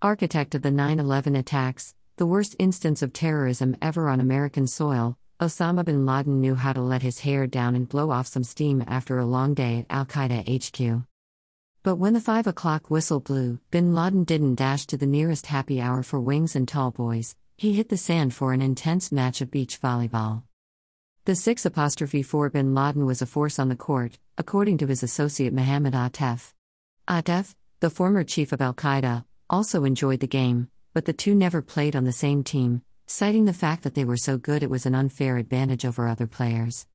Architect of the 9 11 attacks, the worst instance of terrorism ever on American soil, Osama bin Laden knew how to let his hair down and blow off some steam after a long day at Al Qaeda HQ. But when the 5 o'clock whistle blew, bin Laden didn't dash to the nearest happy hour for wings and tall boys, he hit the sand for an intense match of beach volleyball. The 6 apostrophe 4 bin Laden was a force on the court, according to his associate Mohammed Atef. Atef, the former chief of Al Qaeda, also enjoyed the game, but the two never played on the same team, citing the fact that they were so good it was an unfair advantage over other players.